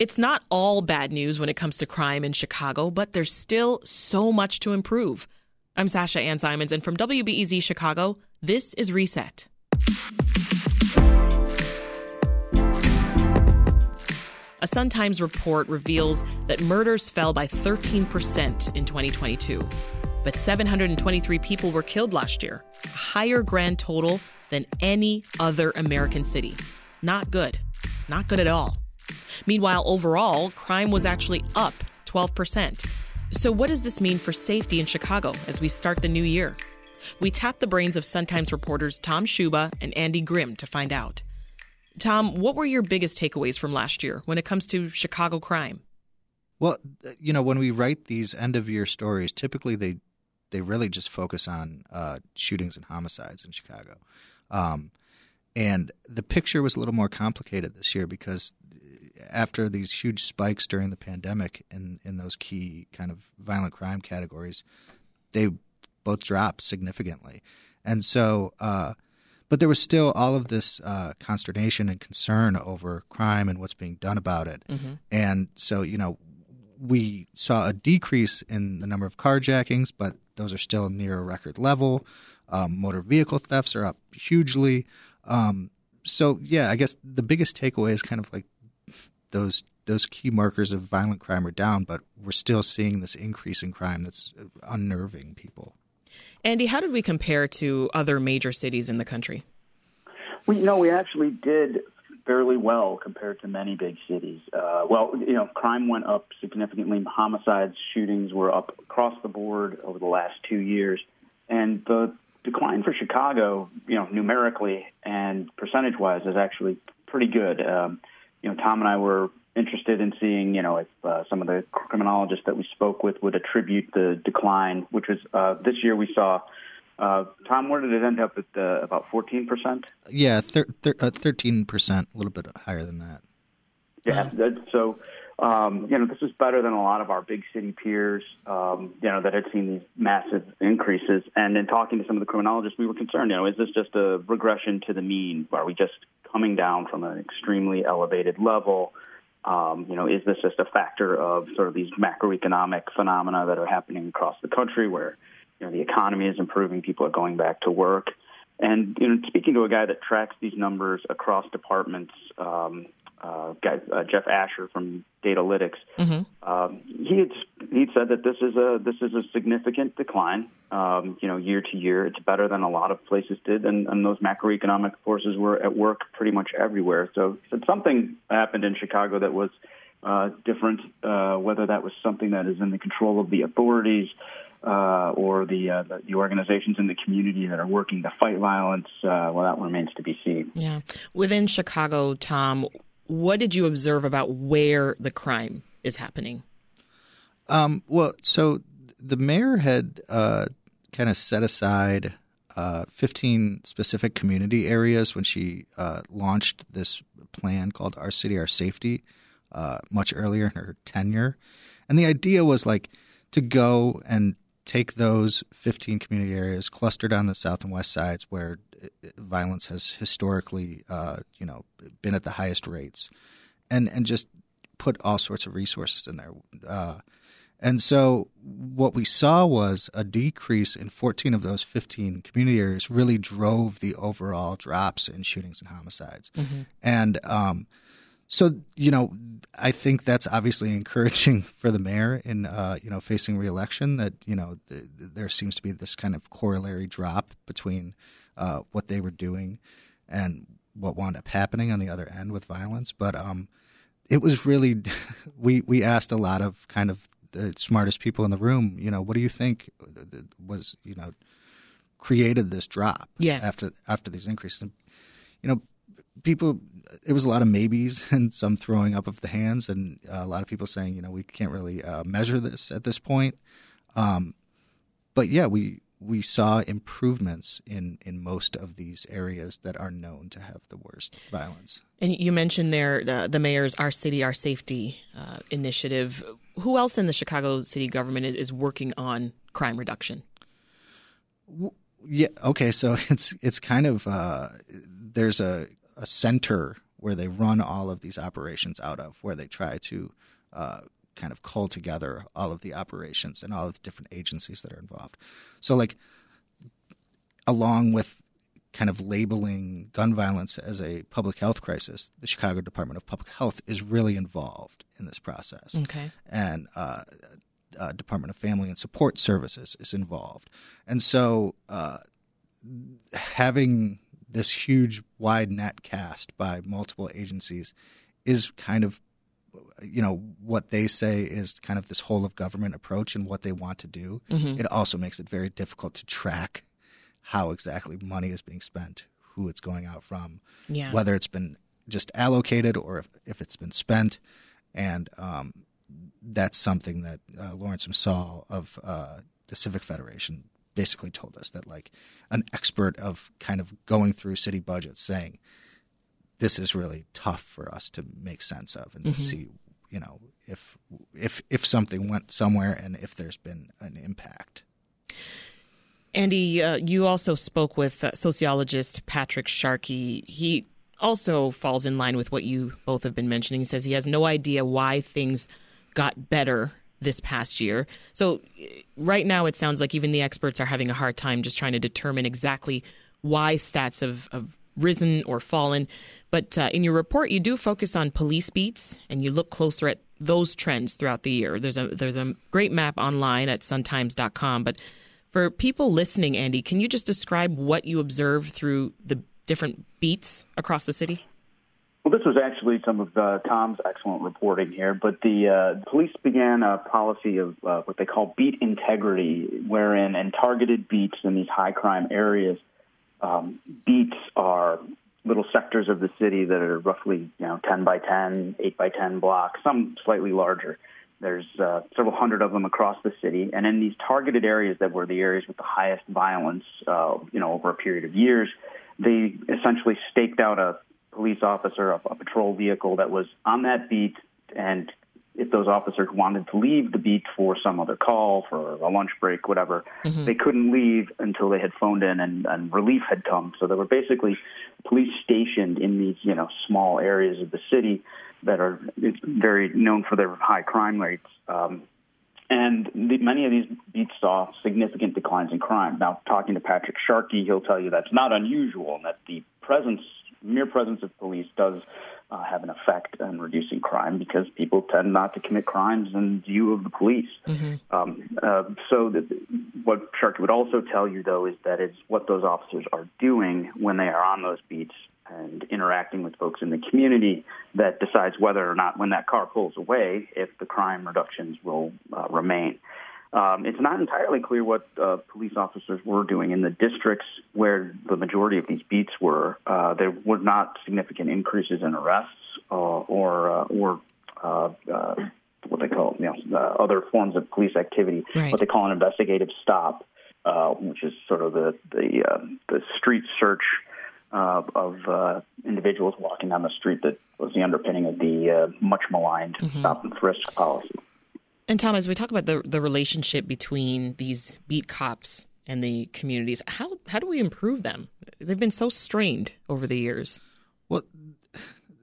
It's not all bad news when it comes to crime in Chicago, but there's still so much to improve. I'm Sasha Ann Simons, and from WBEZ Chicago, this is Reset. A Sun Times report reveals that murders fell by 13% in 2022, but 723 people were killed last year, a higher grand total than any other American city. Not good. Not good at all. Meanwhile, overall, crime was actually up 12%. So, what does this mean for safety in Chicago as we start the new year? We tapped the brains of Sun Times reporters Tom Schuba and Andy Grimm to find out. Tom, what were your biggest takeaways from last year when it comes to Chicago crime? Well, you know, when we write these end of year stories, typically they they really just focus on uh, shootings and homicides in Chicago. Um, and the picture was a little more complicated this year because after these huge spikes during the pandemic in, in those key kind of violent crime categories, they both dropped significantly. And so, uh, but there was still all of this uh, consternation and concern over crime and what's being done about it. Mm-hmm. And so, you know, we saw a decrease in the number of carjackings, but those are still near a record level. Um, motor vehicle thefts are up hugely. Um, so, yeah, I guess the biggest takeaway is kind of like those those key markers of violent crime are down, but we're still seeing this increase in crime that's unnerving people. Andy, how did we compare to other major cities in the country? We you know we actually did fairly well compared to many big cities. Uh, well, you know, crime went up significantly. Homicides, shootings were up across the board over the last two years, and the decline for Chicago, you know, numerically and percentage-wise, is actually pretty good. Um, you know, Tom and I were interested in seeing, you know, if uh, some of the criminologists that we spoke with would attribute the decline, which was uh, this year we saw. Uh, Tom, where did it end up at? Uh, about fourteen percent. Yeah, uh, thirteen percent, a little bit higher than that. Yeah, so um, you know, this is better than a lot of our big city peers, um, you know, that had seen these massive increases. And in talking to some of the criminologists, we were concerned, you know, is this just a regression to the mean? Are we just coming down from an extremely elevated level. Um, you know, is this just a factor of sort of these macroeconomic phenomena that are happening across the country, where you know the economy is improving, people are going back to work, and you know, speaking to a guy that tracks these numbers across departments, um, uh, guy uh, Jeff Asher from Datalytics, mm-hmm. um, he had he said that this is a this is a significant decline. Um, you know, year to year, it's better than a lot of places did, and, and those macroeconomic forces were at work pretty much everywhere. So he said something happened in Chicago that was uh, different. Uh, whether that was something that is in the control of the authorities. Uh, or the, uh, the, the organizations in the community that are working to fight violence, uh, well, that remains to be seen. Yeah, within Chicago, Tom, what did you observe about where the crime is happening? Um, well, so the mayor had uh, kind of set aside uh, 15 specific community areas when she uh, launched this plan called Our City, Our Safety uh, much earlier in her tenure. And the idea was like to go and take those 15 community areas clustered on the south and west sides where violence has historically, uh, you know, been at the highest rates, and and just put all sorts of resources in there. Uh, and so what we saw was a decrease in 14 of those 15 community areas really drove the overall drops in shootings and homicides. Mm-hmm. And um, So you know, I think that's obviously encouraging for the mayor in uh, you know facing reelection. That you know the, the, there seems to be this kind of corollary drop between uh, what they were doing and what wound up happening on the other end with violence. But um, it was really we we asked a lot of kind of the smartest people in the room. You know, what do you think was you know created this drop yeah. after after these increases? And, you know, people it was a lot of maybes and some throwing up of the hands and a lot of people saying you know we can't really uh, measure this at this point um, but yeah we we saw improvements in in most of these areas that are known to have the worst violence. And you mentioned there uh, the mayor's our city our safety uh, initiative. Who else in the chicago city government is working on crime reduction? Yeah okay so it's it's kind of uh, there's a a center where they run all of these operations out of, where they try to uh, kind of cull together all of the operations and all of the different agencies that are involved. So, like, along with kind of labeling gun violence as a public health crisis, the Chicago Department of Public Health is really involved in this process. Okay. And uh, uh, Department of Family and Support Services is involved. And so uh, having this huge wide net cast by multiple agencies is kind of you know what they say is kind of this whole of government approach and what they want to do mm-hmm. it also makes it very difficult to track how exactly money is being spent who it's going out from yeah. whether it's been just allocated or if, if it's been spent and um, that's something that uh, Laurence Msall of uh, the Civic Federation basically told us that like an expert of kind of going through city budgets saying this is really tough for us to make sense of and to mm-hmm. see you know if if if something went somewhere and if there's been an impact Andy, uh, you also spoke with uh, sociologist Patrick Sharkey. He also falls in line with what you both have been mentioning. He says he has no idea why things got better this past year. So, right now, it sounds like even the experts are having a hard time just trying to determine exactly why stats of, have risen or fallen. But uh, in your report, you do focus on police beats and you look closer at those trends throughout the year. There's a there's a great map online at suntimes.com. But for people listening, Andy, can you just describe what you observed through the different beats across the city? Well, this was actually some of uh, Tom's excellent reporting here, but the uh, police began a policy of uh, what they call beat integrity, wherein and targeted beats in these high crime areas, um, beats are little sectors of the city that are roughly you know 10 by 10, 8 by 10 blocks, some slightly larger. There's uh, several hundred of them across the city, and in these targeted areas that were the areas with the highest violence, uh, you know, over a period of years, they essentially staked out a police officer, a, a patrol vehicle that was on that beat, and if those officers wanted to leave the beat for some other call, for a lunch break, whatever, mm-hmm. they couldn't leave until they had phoned in and, and relief had come. So there were basically police stationed in these, you know, small areas of the city that are very known for their high crime rates. Um, and the, many of these beats saw significant declines in crime. Now, talking to Patrick Sharkey, he'll tell you that's not unusual and that the presence mere presence of police does uh, have an effect on reducing crime because people tend not to commit crimes in view of the police. Mm-hmm. Um, uh, so, the, what Sharkey would also tell you, though, is that it's what those officers are doing when they are on those beats and interacting with folks in the community that decides whether or not, when that car pulls away, if the crime reductions will uh, remain. Um, it's not entirely clear what uh, police officers were doing in the districts where the majority of these beats were. Uh, there were not significant increases in arrests uh, or uh, or uh, uh, what they call you know other forms of police activity. Right. What they call an investigative stop, which is sort of the the the street search. of individuals walking down the street that was the underpinning of the much maligned mm-hmm. stop and frisk policy. And Tom, as we talk about the the relationship between these beat cops and the communities, how how do we improve them? They've been so strained over the years. Well,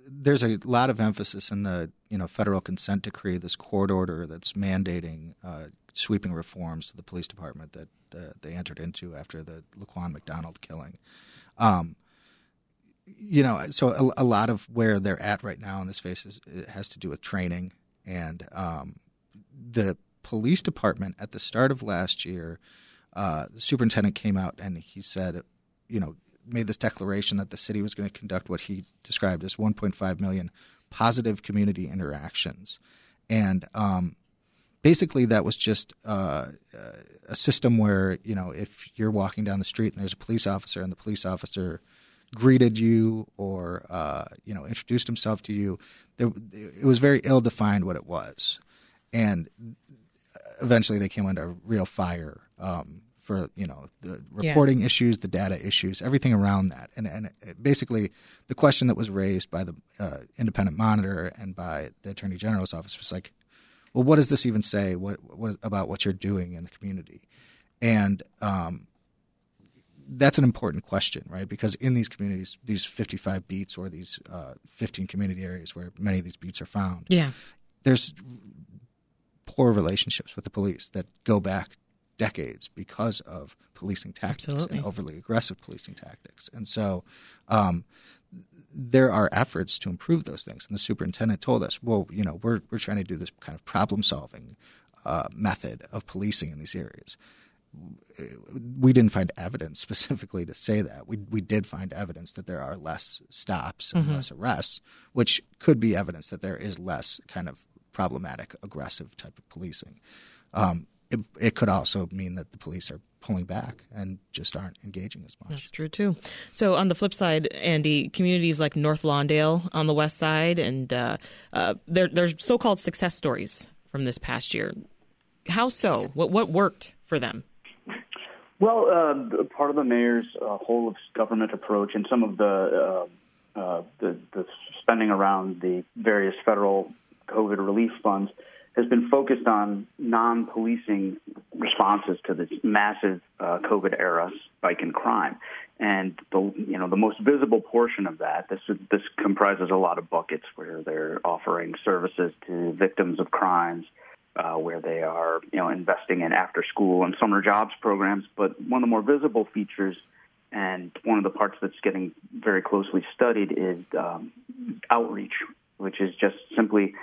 there's a lot of emphasis in the you know federal consent decree, this court order that's mandating uh, sweeping reforms to the police department that uh, they entered into after the Laquan McDonald killing. Um, you know, so a, a, lot of where they're at right now in this phase is, has to do with training and um, the police department at the start of last year. Uh, the superintendent came out and he said, you know, made this declaration that the city was going to conduct what he described as 1.5 million positive community interactions, and um, basically that was just uh, a system where you know if you're walking down the street and there's a police officer and the police officer greeted you or uh, you know introduced himself to you, it was very ill defined what it was, and eventually they came under real fire um, for you know the reporting yeah. issues, the data issues, everything around that, and and basically the question that was raised by the uh, independent monitor and by the attorney general's office was like, well, what does this even say? What, what about what you're doing in the community? And um, that's an important question, right? Because in these communities, these 55 beats or these uh, 15 community areas where many of these beats are found, yeah, there's poor relationships with the police that go back decades because of policing tactics Absolutely. and overly aggressive policing tactics. And so um, there are efforts to improve those things. And the superintendent told us, well, you know, we're, we're trying to do this kind of problem solving uh, method of policing in these areas. We didn't find evidence specifically to say that. We we did find evidence that there are less stops and mm-hmm. less arrests, which could be evidence that there is less kind of problematic, aggressive type of policing. Um, it, it could also mean that the police are pulling back and just aren't engaging as much. That's true too. So on the flip side, Andy, communities like North Lawndale on the west side, and uh, uh, they're, they're so-called success stories from this past year. How so? What what worked for them? Well, uh, part of the mayor's uh, whole of government approach and some of the, uh, uh, the the spending around the various federal COVID relief funds has been focused on non-policing responses to this massive uh, COVID era spike in crime. And the you know the most visible portion of that this this comprises a lot of buckets where they're offering services to victims of crimes, uh, where they are you know investing in after school and summer jobs programs. But one of the more visible features and one of the parts that's getting very closely studied is um, outreach, which is just simply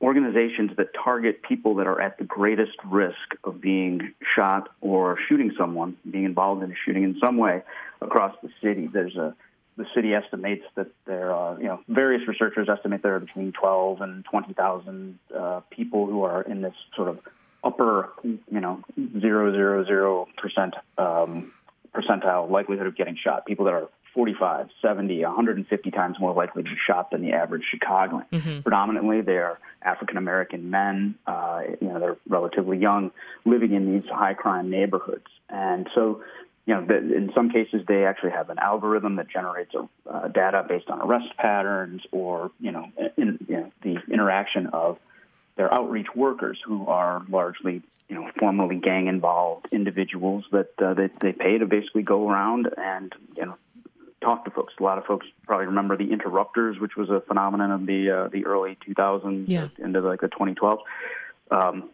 organizations that target people that are at the greatest risk of being shot or shooting someone, being involved in a shooting in some way across the city. There's a the city estimates that there are, you know, various researchers estimate there are between 12 and 20,000 uh, people who are in this sort of upper, you know, zero zero zero percent um, percentile likelihood of getting shot. People that are 45, 70, 150 times more likely to be shot than the average Chicagoan. Mm-hmm. Predominantly, they're African American men. Uh, you know, they're relatively young, living in these high crime neighborhoods, and so. You know, in some cases, they actually have an algorithm that generates a, uh, data based on arrest patterns, or you know, in, you know, the interaction of their outreach workers, who are largely you know, formerly gang involved individuals that uh, they, they pay to basically go around and you know talk to folks. A lot of folks probably remember the interrupters, which was a phenomenon of the uh, the early 2000s yeah. into like the 2012s. Um,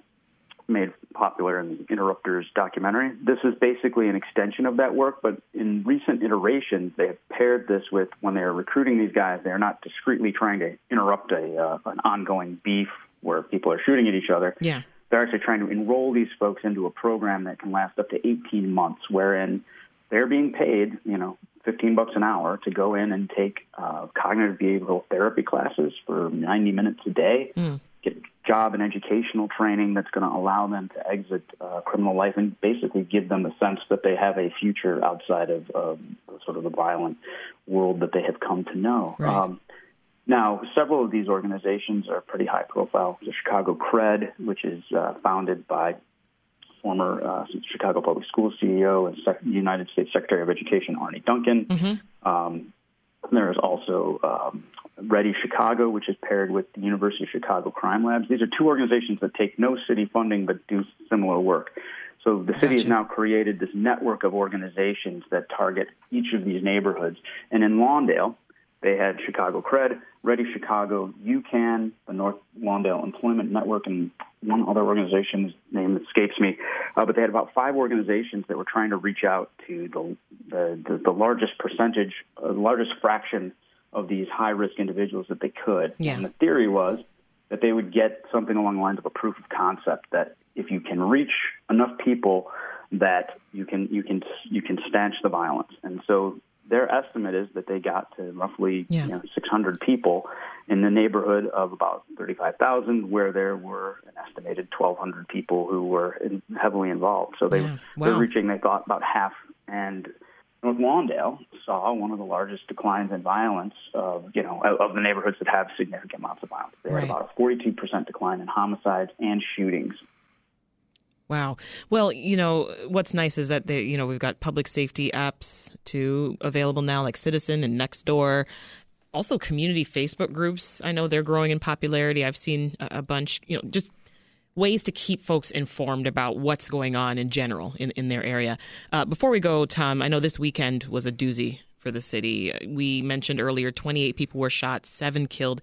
made popular in the Interrupters documentary. This is basically an extension of that work, but in recent iterations, they have paired this with when they are recruiting these guys, they're not discreetly trying to interrupt a uh, an ongoing beef where people are shooting at each other. Yeah. They're actually trying to enroll these folks into a program that can last up to 18 months, wherein they're being paid, you know, 15 bucks an hour to go in and take uh, cognitive behavioral therapy classes for 90 minutes a day, mm. get job and educational training that's going to allow them to exit uh, criminal life and basically give them the sense that they have a future outside of uh, sort of the violent world that they have come to know. Right. Um, now, several of these organizations are pretty high profile. The Chicago Cred, which is uh, founded by former uh, Chicago Public Schools CEO and Sec- United States Secretary of Education Arne Duncan. Mm-hmm. Um, there is also um, READI Chicago, which is paired with the University of Chicago Crime Labs. These are two organizations that take no city funding but do similar work. So the city gotcha. has now created this network of organizations that target each of these neighborhoods. And in Lawndale, they had Chicago Cred, READI Chicago, UCAN, the North Lawndale Employment Network, and one other organization's name escapes me, uh, but they had about five organizations that were trying to reach out to the the, the, the largest percentage, uh, the largest fraction of these high risk individuals that they could. Yeah. And the theory was that they would get something along the lines of a proof of concept that if you can reach enough people that you can you can you can stanch the violence. And so their estimate is that they got to roughly Yeah. you know, 600 people in the neighborhood of about 35,000, where there were an estimated 1,200 people who were in, heavily involved. So they Yeah. they're Wow. reaching, they thought, about half. And North Lawndale saw one of the largest declines in violence of you know of of the neighborhoods that have significant amounts of violence. They Right. had about a 42 percent decline in homicides and shootings. Wow. Well, you know, what's nice is that they, you know, we've got public safety apps too available now, like Citizen and Nextdoor. Also, community Facebook groups. I know they're growing in popularity. I've seen a, bunch. You know, just ways to keep folks informed about what's going on in general in, in their area. Uh, before we go, Tom, I know this weekend was a doozy for the city. We mentioned earlier 28 people were shot, seven killed.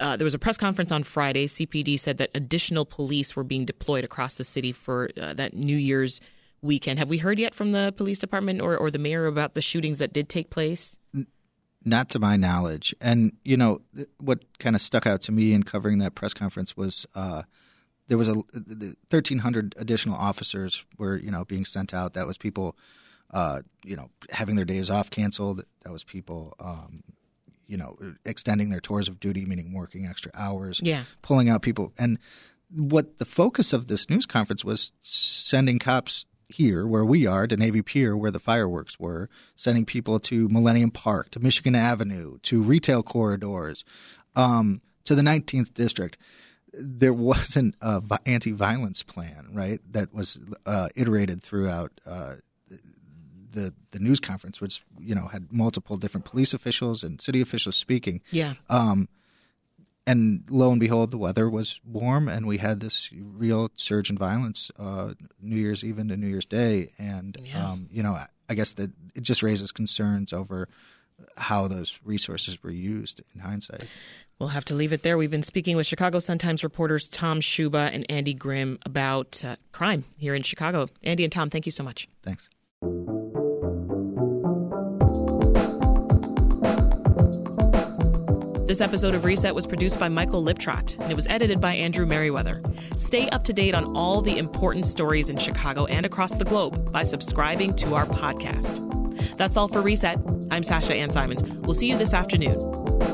Uh, there was a press conference on Friday. CPD said that additional police were being deployed across the city for uh, that New Year's weekend. Have we heard yet from the police department or, or the mayor about the shootings that did take place? Not to my knowledge. And, you know, what kind of stuck out to me in covering that press conference was uh, there was a the 1,300 additional officers were, you know, being sent out. That was people, uh, you know, having their days off canceled. That was people, um, you know, extending their tours of duty, meaning working extra hours. Yeah. Pulling out people. And what the focus of this news conference was sending cops here where we are to Navy Pier where the fireworks were, sending people to Millennium Park, to Michigan Avenue, to retail corridors, um, to the 19th district. There wasn't a anti-violence plan, right? That was uh, iterated throughout uh, the the news conference, which you know had multiple different police officials and city officials speaking. Yeah. Um, and lo and behold, the weather was warm, and we had this real surge in violence uh, New Year's Eve into New Year's Day, and Yeah. um, you know, I, I guess that it just raises concerns over how those resources were used in hindsight. We'll have to leave it there. We've been speaking with Chicago Sun-Times reporters Tom Schuba and Andy Grimm about uh, crime here in Chicago. Andy and Tom, thank you so much. Thanks. This episode of Reset was produced by Michael Liptrot and it was edited by Andrew Merriweather. Stay up to date on all the important stories in Chicago and across the globe by subscribing to our podcast. That's all for Reset. I'm Sasha Ann Simons. We'll see you this afternoon.